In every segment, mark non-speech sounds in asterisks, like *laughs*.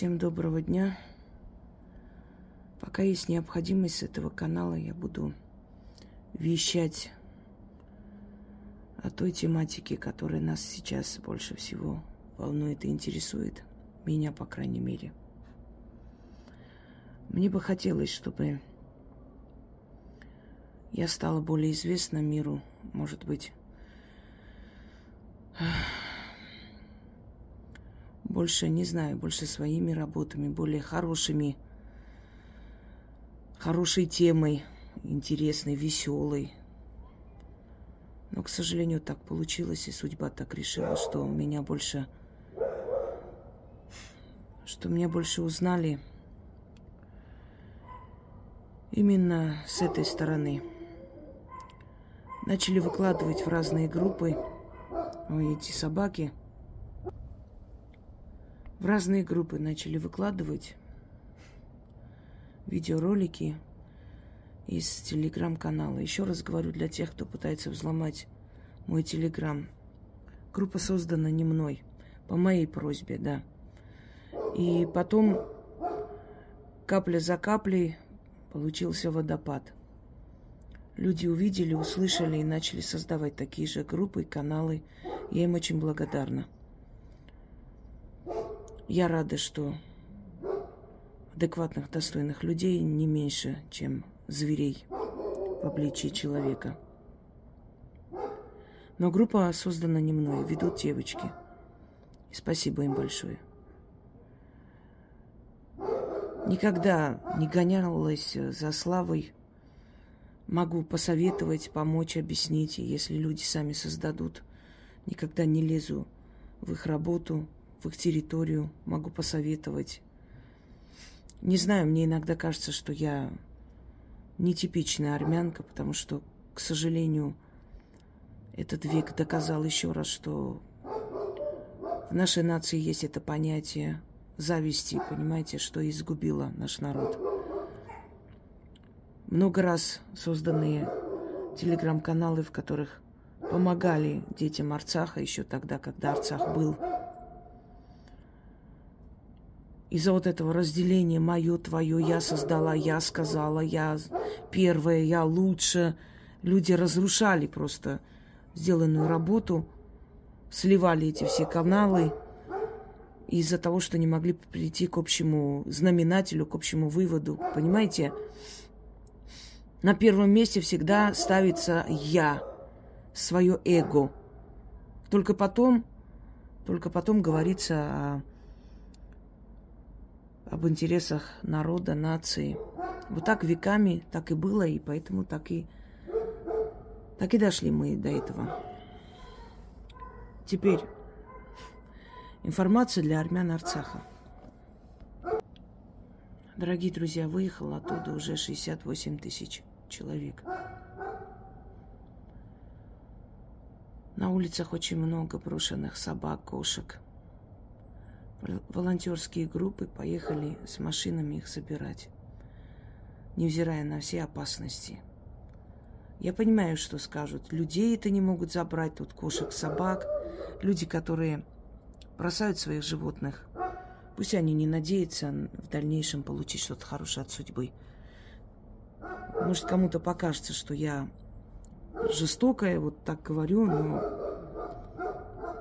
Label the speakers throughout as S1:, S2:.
S1: Всем доброго дня. Пока есть необходимость с этого канала, я буду вещать о той тематике, которая нас сейчас больше всего волнует и интересует. Меня, по крайней мере. Мне бы хотелось, чтобы я стала более известна миру, может быть, больше, не знаю, больше своими работами, более хорошими, хорошей темой, интересной, веселой. Но, к сожалению, так получилось, и судьба так решила, что меня больше, что меня больше узнали именно с этой стороны. Начали выкладывать в разные группы эти собаки – в разные группы начали выкладывать видеоролики из телеграм-канала. Еще раз говорю для тех, кто пытается взломать мой телеграм. Группа создана не мной, по моей просьбе, да. И потом капля за каплей получился водопад. Люди увидели, услышали и начали создавать такие же группы и каналы. Я им очень благодарна. Я рада, что адекватных, достойных людей не меньше, чем зверей в обличии человека. Но группа создана не мной, ведут девочки. И спасибо им большое. Никогда не гонялась за славой. Могу посоветовать, помочь, объяснить. если люди сами создадут, никогда не лезу в их работу – в их территорию, могу посоветовать. Не знаю, мне иногда кажется, что я нетипичная армянка, потому что, к сожалению, этот век доказал еще раз, что в нашей нации есть это понятие зависти, понимаете, что изгубило наш народ. Много раз созданные телеграм-каналы, в которых помогали детям Арцаха еще тогда, когда Арцах был из-за вот этого разделения мое, твое, я создала, я сказала, я первая, я лучше. Люди разрушали просто сделанную работу, сливали эти все каналы из-за того, что не могли прийти к общему знаменателю, к общему выводу. Понимаете? На первом месте всегда ставится я, свое эго. Только потом, только потом говорится о об интересах народа, нации. Вот так веками так и было, и поэтому так и, так и дошли мы до этого. Теперь информация для армян Арцаха. Дорогие друзья, выехало оттуда уже 68 тысяч человек. На улицах очень много брошенных собак, кошек – волонтерские группы поехали с машинами их собирать, невзирая на все опасности. Я понимаю, что скажут. Людей это не могут забрать, тут кошек, собак. Люди, которые бросают своих животных. Пусть они не надеются в дальнейшем получить что-то хорошее от судьбы. Может, кому-то покажется, что я жестокая, вот так говорю, но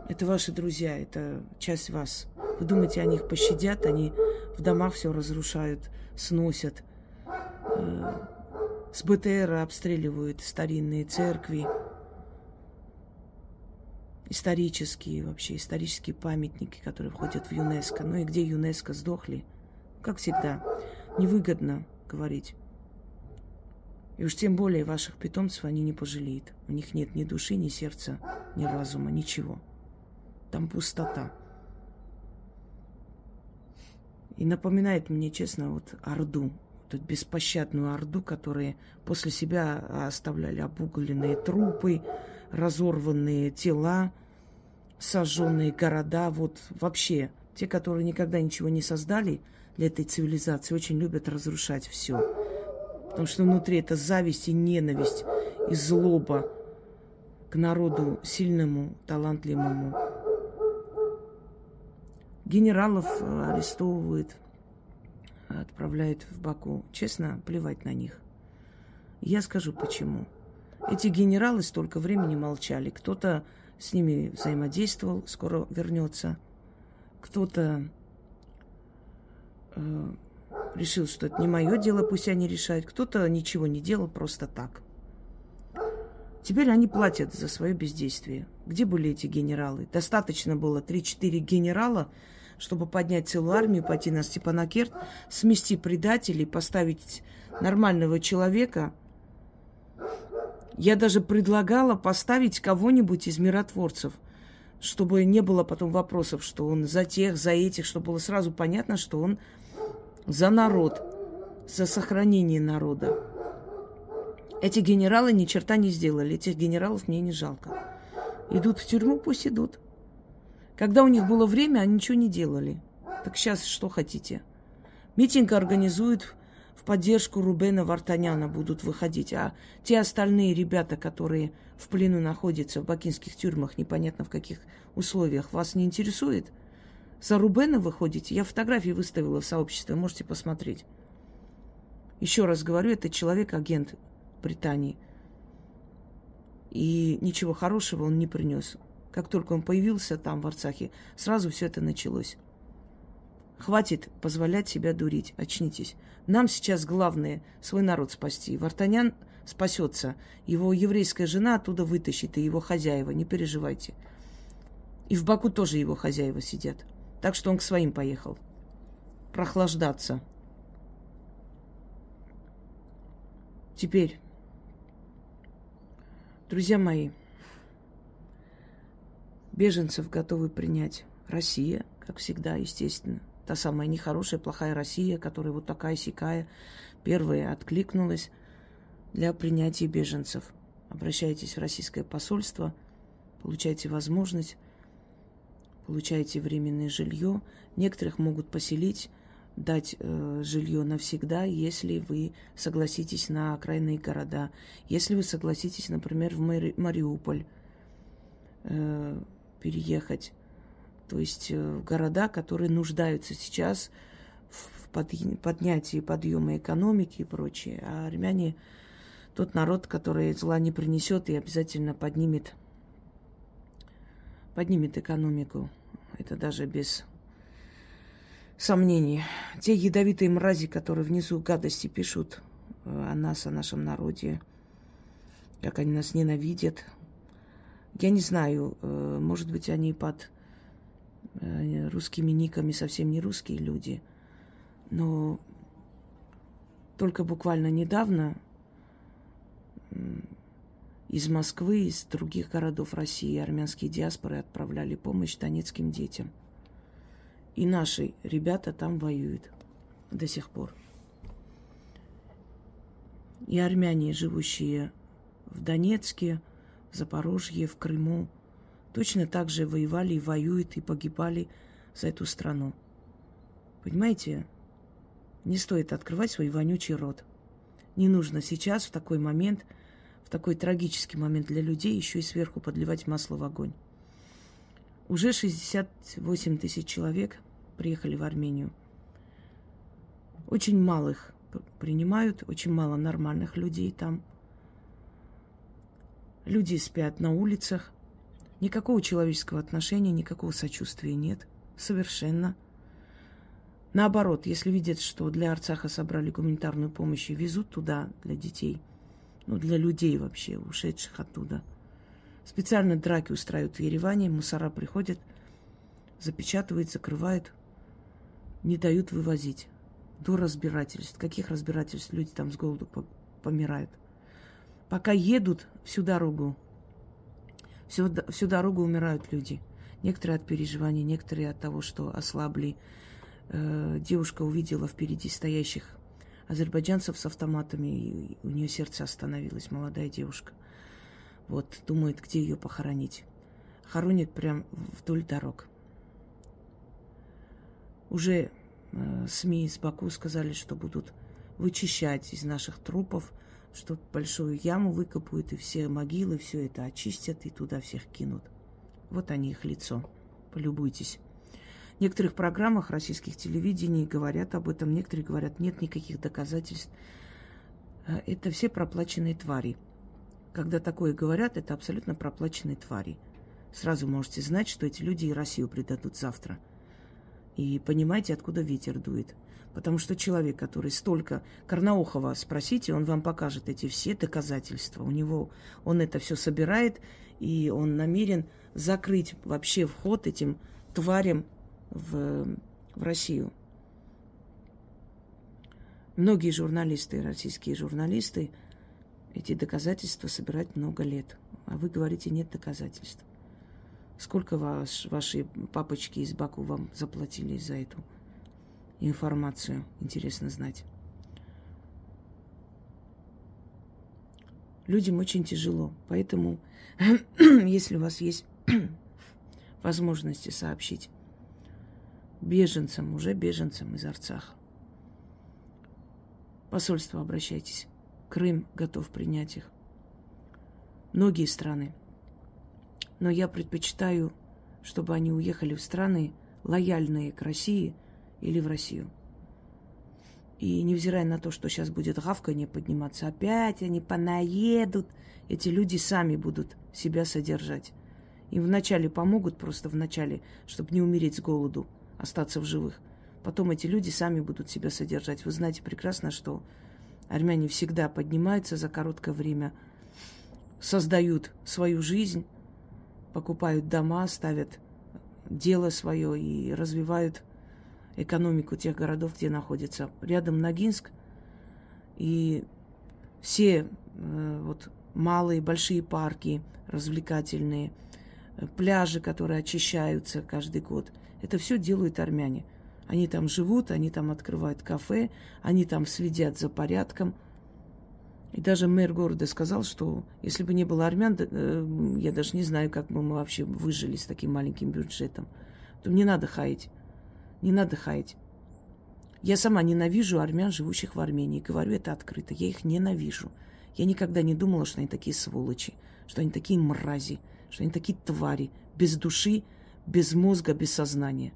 S1: это ваши друзья, это часть вас. Вы думаете, они их пощадят? Они в домах все разрушают, сносят. Э, с БТР обстреливают старинные церкви. Исторические вообще, исторические памятники, которые входят в ЮНЕСКО. Ну и где ЮНЕСКО сдохли? Как всегда, невыгодно говорить. И уж тем более ваших питомцев они не пожалеют. У них нет ни души, ни сердца, ни разума, ничего. Там пустота. И напоминает мне, честно, вот Орду, вот беспощадную Орду, которые после себя оставляли обугленные трупы, разорванные тела, сожженные города. Вот вообще, те, которые никогда ничего не создали для этой цивилизации, очень любят разрушать все. Потому что внутри это зависть и ненависть, и злоба к народу сильному, талантливому, Генералов э, арестовывают, отправляют в Баку. Честно, плевать на них. Я скажу почему. Эти генералы столько времени молчали. Кто-то с ними взаимодействовал, скоро вернется. Кто-то э, решил, что это не мое дело, пусть они решают. Кто-то ничего не делал просто так. Теперь они платят за свое бездействие. Где были эти генералы? Достаточно было 3-4 генерала, чтобы поднять целую армию, пойти на Степанакерт, смести предателей, поставить нормального человека. Я даже предлагала поставить кого-нибудь из миротворцев, чтобы не было потом вопросов, что он за тех, за этих, чтобы было сразу понятно, что он за народ, за сохранение народа. Эти генералы ни черта не сделали. Этих генералов мне не жалко. Идут в тюрьму, пусть идут. Когда у них было время, они ничего не делали. Так сейчас что хотите? Митинг организуют в поддержку Рубена Вартаняна будут выходить. А те остальные ребята, которые в плену находятся в бакинских тюрьмах, непонятно в каких условиях, вас не интересует? За Рубена выходите? Я фотографии выставила в сообществе, можете посмотреть. Еще раз говорю, это человек-агент Британии. И ничего хорошего он не принес. Как только он появился там, в Арцахе, сразу все это началось. Хватит позволять себя дурить. Очнитесь. Нам сейчас главное свой народ спасти. Вартанян спасется. Его еврейская жена оттуда вытащит, и его хозяева. Не переживайте. И в Баку тоже его хозяева сидят. Так что он к своим поехал. Прохлаждаться. Теперь Друзья мои, беженцев готовы принять Россия, как всегда, естественно. Та самая нехорошая, плохая Россия, которая вот такая сякая, первая откликнулась для принятия беженцев. Обращайтесь в российское посольство, получайте возможность, получаете временное жилье. Некоторых могут поселить дать э, жилье навсегда, если вы согласитесь на окраинные города. Если вы согласитесь, например, в Мари- Мариуполь э, переехать. То есть э, города, которые нуждаются сейчас в под, поднятии подъема экономики и прочее. А армяне тот народ, который зла не принесет и обязательно поднимет, поднимет экономику. Это даже без сомнений. Те ядовитые мрази, которые внизу гадости пишут э, о нас, о нашем народе, как они нас ненавидят. Я не знаю, э, может быть, они под э, русскими никами совсем не русские люди, но только буквально недавно из Москвы, из других городов России армянские диаспоры отправляли помощь донецким детям – и наши ребята там воюют до сих пор. И армяне, живущие в Донецке, Запорожье, в Крыму, точно так же воевали и воюют и погибали за эту страну. Понимаете? Не стоит открывать свой вонючий рот. Не нужно сейчас, в такой момент, в такой трагический момент для людей, еще и сверху подливать масло в огонь. Уже 68 тысяч человек приехали в Армению. Очень малых принимают, очень мало нормальных людей там. Люди спят на улицах. Никакого человеческого отношения, никакого сочувствия нет. Совершенно. Наоборот, если видят, что для Арцаха собрали гуманитарную помощь и везут туда для детей, ну, для людей вообще, ушедших оттуда, специально драки устраивают в Ереване, мусора приходят, запечатывают, закрывают, не дают вывозить. До разбирательств. Каких разбирательств? Люди там с голоду помирают. Пока едут всю дорогу, всю, всю дорогу умирают люди. Некоторые от переживаний, некоторые от того, что ослабли. Э, девушка увидела впереди стоящих азербайджанцев с автоматами, и у нее сердце остановилось, молодая девушка. Вот, думает, где ее похоронить. Хоронит прям вдоль дорог. Уже э, СМИ из Баку сказали, что будут вычищать из наших трупов, что большую яму выкопают, и все могилы, все это очистят, и туда всех кинут. Вот они, их лицо. Полюбуйтесь. В некоторых программах российских телевидений говорят об этом, некоторые говорят, нет никаких доказательств. Э, это все проплаченные твари. Когда такое говорят, это абсолютно проплаченные твари. Сразу можете знать, что эти люди и Россию предадут завтра. И понимаете, откуда ветер дует. Потому что человек, который столько... Карнаухова спросите, он вам покажет эти все доказательства. У него... Он это все собирает, и он намерен закрыть вообще вход этим тварям в, в Россию. Многие журналисты, российские журналисты, эти доказательства собирают много лет. А вы говорите, нет доказательств. Сколько ваш, ваши папочки из Баку вам заплатили за эту информацию? Интересно знать. Людям очень тяжело. Поэтому, *clears throat* если у вас есть *clears throat* возможности сообщить беженцам, уже беженцам из Арцаха, посольство обращайтесь. Крым готов принять их. Многие страны. Но я предпочитаю, чтобы они уехали в страны, лояльные к России или в Россию. И невзирая на то, что сейчас будет гавканье подниматься, опять они понаедут, эти люди сами будут себя содержать. Им вначале помогут, просто вначале, чтобы не умереть с голоду, остаться в живых. Потом эти люди сами будут себя содержать. Вы знаете прекрасно, что армяне всегда поднимаются за короткое время, создают свою жизнь, покупают дома, ставят дело свое и развивают экономику тех городов, где находятся. Рядом Ногинск, и все э, вот малые, большие парки развлекательные, э, пляжи, которые очищаются каждый год, это все делают армяне. Они там живут, они там открывают кафе, они там следят за порядком. И даже мэр города сказал, что если бы не было армян, э, я даже не знаю, как бы мы вообще выжили с таким маленьким бюджетом. То не надо хаять. Не надо хаять. Я сама ненавижу армян, живущих в Армении. Говорю это открыто. Я их ненавижу. Я никогда не думала, что они такие сволочи, что они такие мрази, что они такие твари, без души, без мозга, без сознания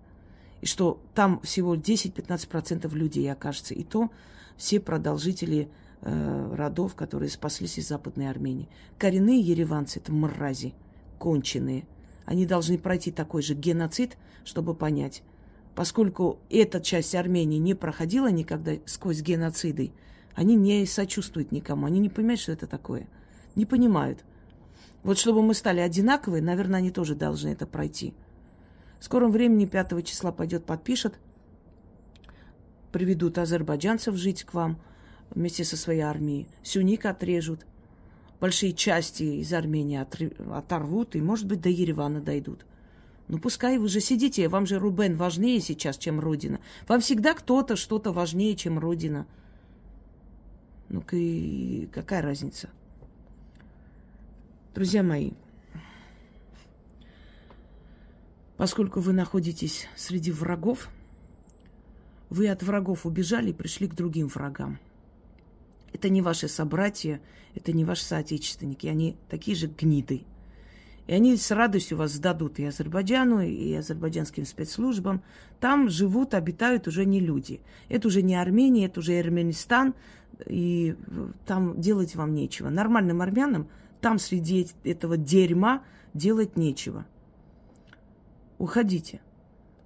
S1: и что там всего 10-15% людей окажется, и то все продолжители э, родов, которые спаслись из Западной Армении. Коренные ереванцы – это мрази, конченые. Они должны пройти такой же геноцид, чтобы понять. Поскольку эта часть Армении не проходила никогда сквозь геноциды, они не сочувствуют никому, они не понимают, что это такое. Не понимают. Вот чтобы мы стали одинаковые, наверное, они тоже должны это пройти. В скором времени 5 числа пойдет, подпишет. Приведут азербайджанцев жить к вам вместе со своей армией. Сюник отрежут. Большие части из Армении оторвут и, может быть, до Еревана дойдут. Ну, пускай вы же сидите, вам же Рубен важнее сейчас, чем Родина. Вам всегда кто-то что-то важнее, чем Родина. Ну-ка, какая разница? Друзья мои, Поскольку вы находитесь среди врагов, вы от врагов убежали и пришли к другим врагам. Это не ваши собратья, это не ваши соотечественники, они такие же гниды. И они с радостью вас сдадут и Азербайджану, и азербайджанским спецслужбам. Там живут, обитают уже не люди. Это уже не Армения, это уже Арменистан, и там делать вам нечего. Нормальным армянам там среди этого дерьма делать нечего. Уходите.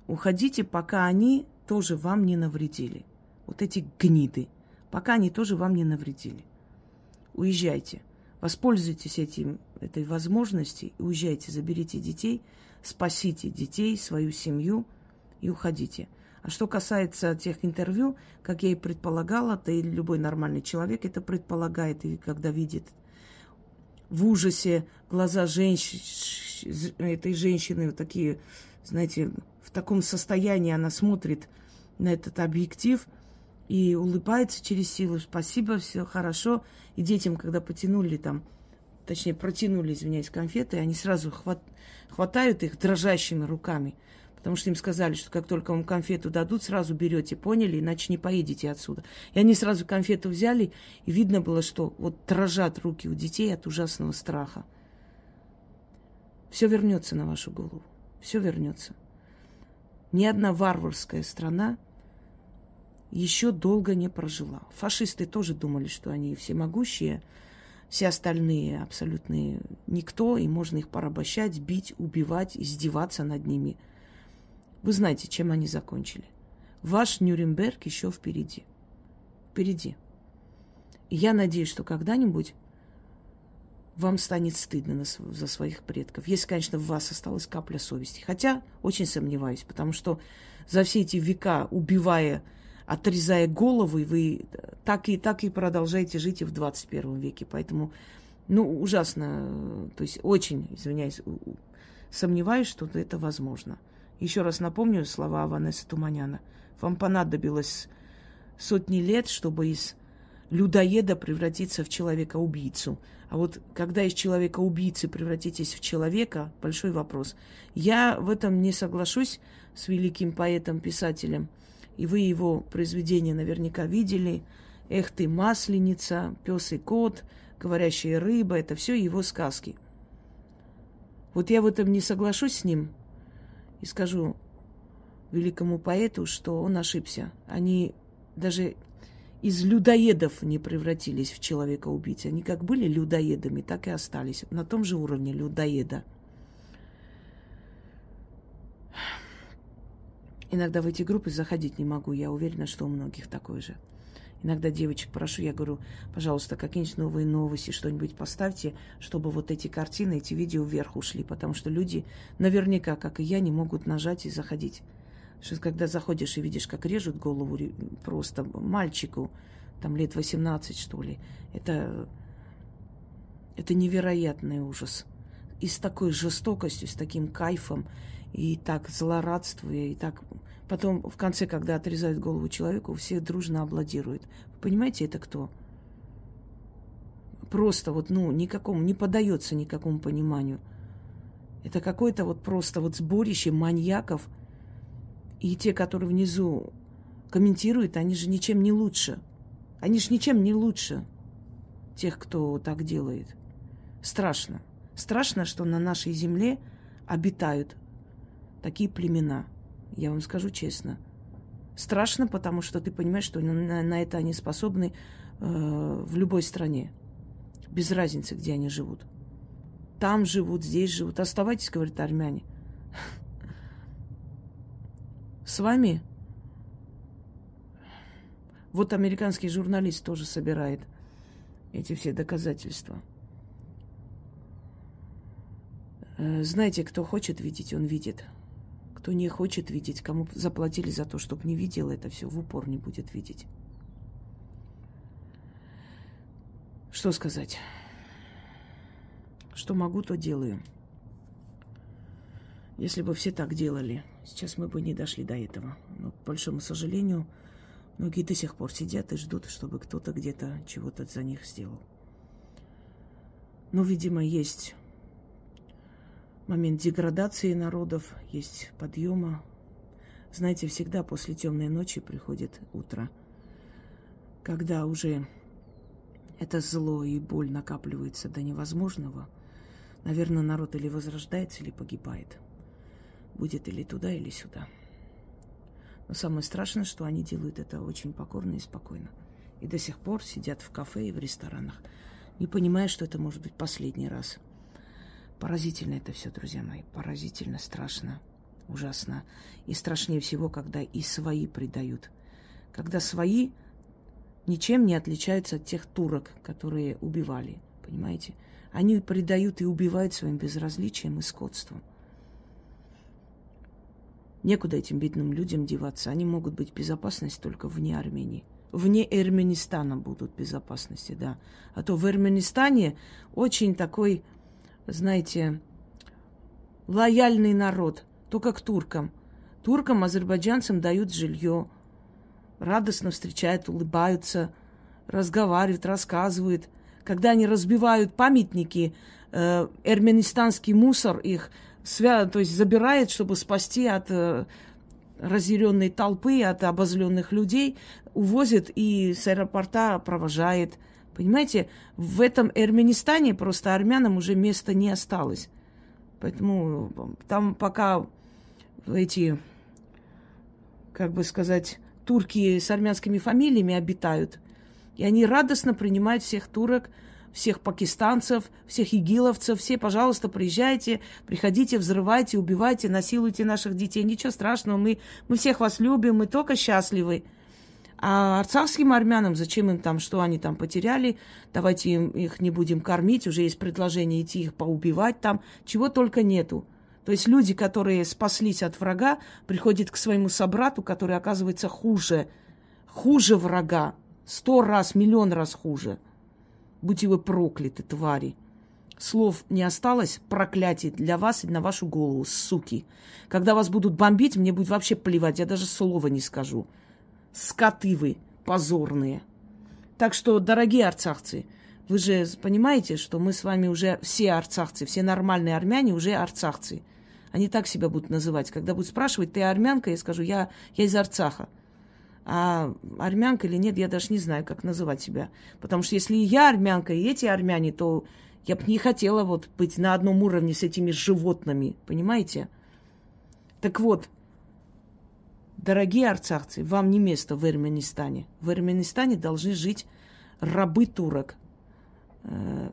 S1: Уходите, пока они тоже вам не навредили. Вот эти гниды. Пока они тоже вам не навредили. Уезжайте. Воспользуйтесь этим, этой возможностью и уезжайте. Заберите детей, спасите детей, свою семью и уходите. А что касается тех интервью, как я и предполагала, да и любой нормальный человек это предполагает, и когда видит в ужасе глаза женщ... этой женщины, вот такие, знаете, в таком состоянии она смотрит на этот объектив и улыбается через силу. Спасибо, все хорошо. И детям, когда потянули там, точнее, протянули, извиняюсь, конфеты, они сразу хват... хватают их дрожащими руками – Потому что им сказали, что как только вам конфету дадут, сразу берете, поняли, иначе не поедете отсюда. И они сразу конфету взяли, и видно было, что вот дрожат руки у детей от ужасного страха. Все вернется на вашу голову. Все вернется. ни одна варварская страна еще долго не прожила. Фашисты тоже думали, что они всемогущие, все остальные абсолютные никто, и можно их порабощать, бить, убивать, издеваться над ними. Вы знаете, чем они закончили. Ваш Нюрнберг еще впереди. Впереди. Я надеюсь, что когда-нибудь вам станет стыдно за своих предков. Если, конечно, в вас осталась капля совести. Хотя очень сомневаюсь, потому что за все эти века, убивая, отрезая головы, вы так и, так и продолжаете жить и в 21 веке. Поэтому, ну, ужасно, то есть очень, извиняюсь, сомневаюсь, что это возможно. Еще раз напомню слова Аванеса Туманяна. Вам понадобилось сотни лет, чтобы из людоеда превратиться в человека-убийцу. А вот когда из человека-убийцы превратитесь в человека, большой вопрос. Я в этом не соглашусь с великим поэтом-писателем. И вы его произведения наверняка видели. «Эх ты, масленица», «Пес и кот», «Говорящая рыба» — это все его сказки. Вот я в этом не соглашусь с ним и скажу великому поэту, что он ошибся. Они даже из людоедов не превратились в человека-убийц. Они как были людоедами, так и остались на том же уровне людоеда. Иногда в эти группы заходить не могу. Я уверена, что у многих такое же. Иногда девочек прошу, я говорю, пожалуйста, какие-нибудь новые новости, что-нибудь поставьте, чтобы вот эти картины, эти видео вверх ушли, потому что люди наверняка, как и я, не могут нажать и заходить. Что когда заходишь и видишь, как режут голову просто мальчику, там лет 18, что ли, это, это невероятный ужас. И с такой жестокостью, с таким кайфом, и так злорадствуя, и так... Потом, в конце, когда отрезают голову человеку, все дружно аплодируют. Вы понимаете, это кто? Просто вот, ну, никакому, не поддается никакому пониманию. Это какое-то вот просто вот сборище маньяков – и те, которые внизу комментируют, они же ничем не лучше. Они же ничем не лучше тех, кто так делает. Страшно. Страшно, что на нашей земле обитают такие племена. Я вам скажу честно. Страшно, потому что ты понимаешь, что на, на это они способны э, в любой стране. Без разницы, где они живут. Там живут, здесь живут. Оставайтесь, говорят армяне *laughs* с вами. Вот американский журналист тоже собирает эти все доказательства. Э, знаете, кто хочет видеть, он видит. Кто не хочет видеть, кому заплатили за то, чтобы не видел, это все в упор не будет видеть. Что сказать? Что могу, то делаю. Если бы все так делали, сейчас мы бы не дошли до этого. Но, к большому сожалению, многие до сих пор сидят и ждут, чтобы кто-то где-то чего-то за них сделал. Ну, видимо, есть момент деградации народов, есть подъема. Знаете, всегда после темной ночи приходит утро, когда уже это зло и боль накапливается до невозможного. Наверное, народ или возрождается, или погибает будет или туда, или сюда. Но самое страшное, что они делают это очень покорно и спокойно. И до сих пор сидят в кафе и в ресторанах, не понимая, что это может быть последний раз. Поразительно это все, друзья мои. Поразительно, страшно, ужасно. И страшнее всего, когда и свои предают. Когда свои ничем не отличаются от тех турок, которые убивали. Понимаете? Они предают и убивают своим безразличием и скотством. Некуда этим бедным людям деваться. Они могут быть в безопасности только вне Армении. Вне Эрменистана будут в безопасности, да. А то в Эрменистане очень такой, знаете, лояльный народ, только к туркам. Туркам, азербайджанцам дают жилье, радостно встречают, улыбаются, разговаривают, рассказывают. Когда они разбивают памятники, э, эрменистанский мусор их свя... то есть забирает, чтобы спасти от э, разъяренной толпы, от обозленных людей, увозит и с аэропорта провожает. Понимаете, в этом Эрменистане просто армянам уже места не осталось. Поэтому там пока эти как бы сказать, турки с армянскими фамилиями обитают. И они радостно принимают всех турок, всех пакистанцев, всех игиловцев. Все, пожалуйста, приезжайте, приходите, взрывайте, убивайте, насилуйте наших детей. Ничего страшного, мы, мы всех вас любим, мы только счастливы. А арцахским армянам, зачем им там, что они там потеряли, давайте им, их не будем кормить, уже есть предложение идти их поубивать там, чего только нету. То есть люди, которые спаслись от врага, приходят к своему собрату, который оказывается хуже, хуже врага, сто раз, миллион раз хуже. Будьте вы прокляты, твари. Слов не осталось, проклятий для вас и на вашу голову, суки. Когда вас будут бомбить, мне будет вообще плевать, я даже слова не скажу. Скоты вы, позорные. Так что, дорогие арцахцы, вы же понимаете, что мы с вами уже все арцахцы, все нормальные армяне уже арцахцы. Они так себя будут называть. Когда будут спрашивать, ты армянка, я скажу, я, я из Арцаха. А армянка или нет, я даже не знаю, как называть себя. Потому что если я армянка, и эти армяне, то я бы не хотела вот быть на одном уровне с этими животными, понимаете? Так вот, дорогие арцахцы, вам не место в Эрменистане. В Эрменистане должны жить рабы турок. Э,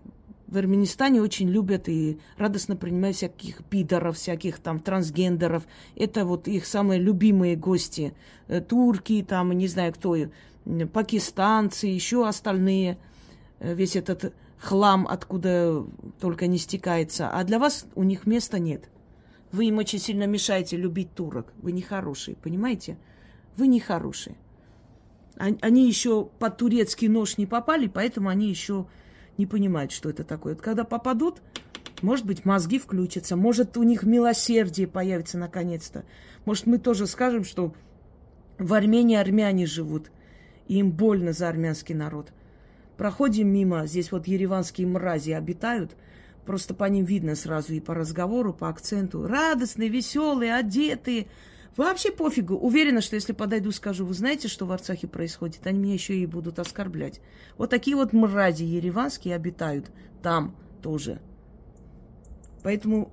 S1: в Армянистане очень любят и радостно принимают всяких пидоров, всяких там трансгендеров. Это вот их самые любимые гости. Э, турки, там, не знаю кто, пакистанцы, еще остальные. Э, весь этот хлам, откуда только не стекается. А для вас у них места нет. Вы им очень сильно мешаете любить турок. Вы не хорошие, понимаете? Вы не хорошие. Они еще под турецкий нож не попали, поэтому они еще не понимают, что это такое. Вот когда попадут, может быть, мозги включатся, может, у них милосердие появится наконец-то. Может, мы тоже скажем, что в Армении армяне живут, и им больно за армянский народ. Проходим мимо, здесь вот ереванские мрази обитают, просто по ним видно сразу и по разговору, по акценту. Радостные, веселые, одетые, Вообще пофигу. Уверена, что если подойду, скажу, вы знаете, что в Арцахе происходит, они меня еще и будут оскорблять. Вот такие вот мрази ереванские обитают там тоже. Поэтому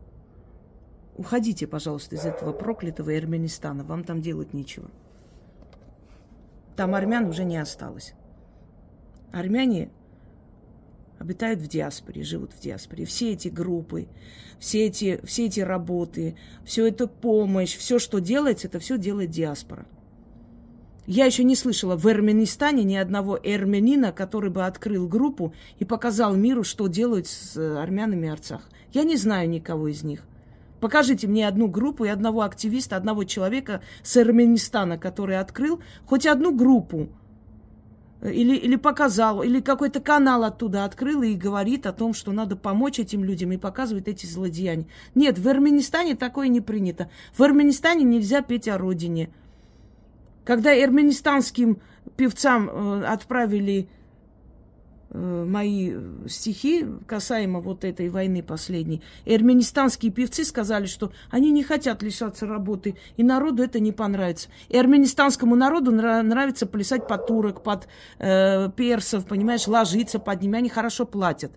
S1: уходите, пожалуйста, из этого проклятого Армянистана. Вам там делать нечего. Там армян уже не осталось. Армяне обитают в диаспоре, живут в диаспоре. Все эти группы, все эти, все эти работы, все это помощь, все, что делается, это все делает диаспора. Я еще не слышала в Армянистане ни одного эрмянина, который бы открыл группу и показал миру, что делают с армянами Арцах. Я не знаю никого из них. Покажите мне одну группу и одного активиста, одного человека с Армянистана, который открыл хоть одну группу, или, или показал, или какой-то канал оттуда открыл и говорит о том, что надо помочь этим людям и показывает эти злодеяния. Нет, в Армянистане такое не принято. В Армянистане нельзя петь о родине. Когда армянистанским певцам э, отправили мои стихи касаемо вот этой войны последней. И армянистанские певцы сказали, что они не хотят лишаться работы, и народу это не понравится. И армянистанскому народу нравится плясать под турок, под э, персов, понимаешь, ложиться под ними, они хорошо платят.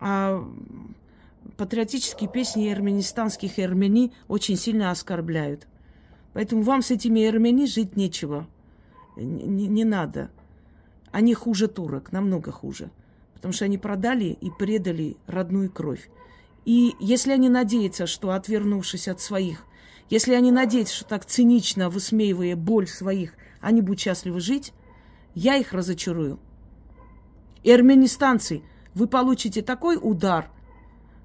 S1: А патриотические песни армянистанских армяни очень сильно оскорбляют. Поэтому вам с этими армяни жить нечего. Не, не надо. Они хуже турок, намного хуже. Потому что они продали и предали родную кровь. И если они надеются, что отвернувшись от своих, если они надеются, что так цинично высмеивая боль своих, они будут счастливы жить, я их разочарую. И армянистанцы, вы получите такой удар,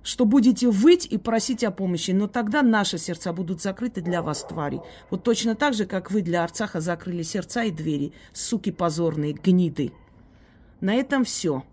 S1: что будете выть и просить о помощи, но тогда наши сердца будут закрыты для вас, твари. Вот точно так же, как вы для Арцаха закрыли сердца и двери, суки позорные, гниды. На этом все.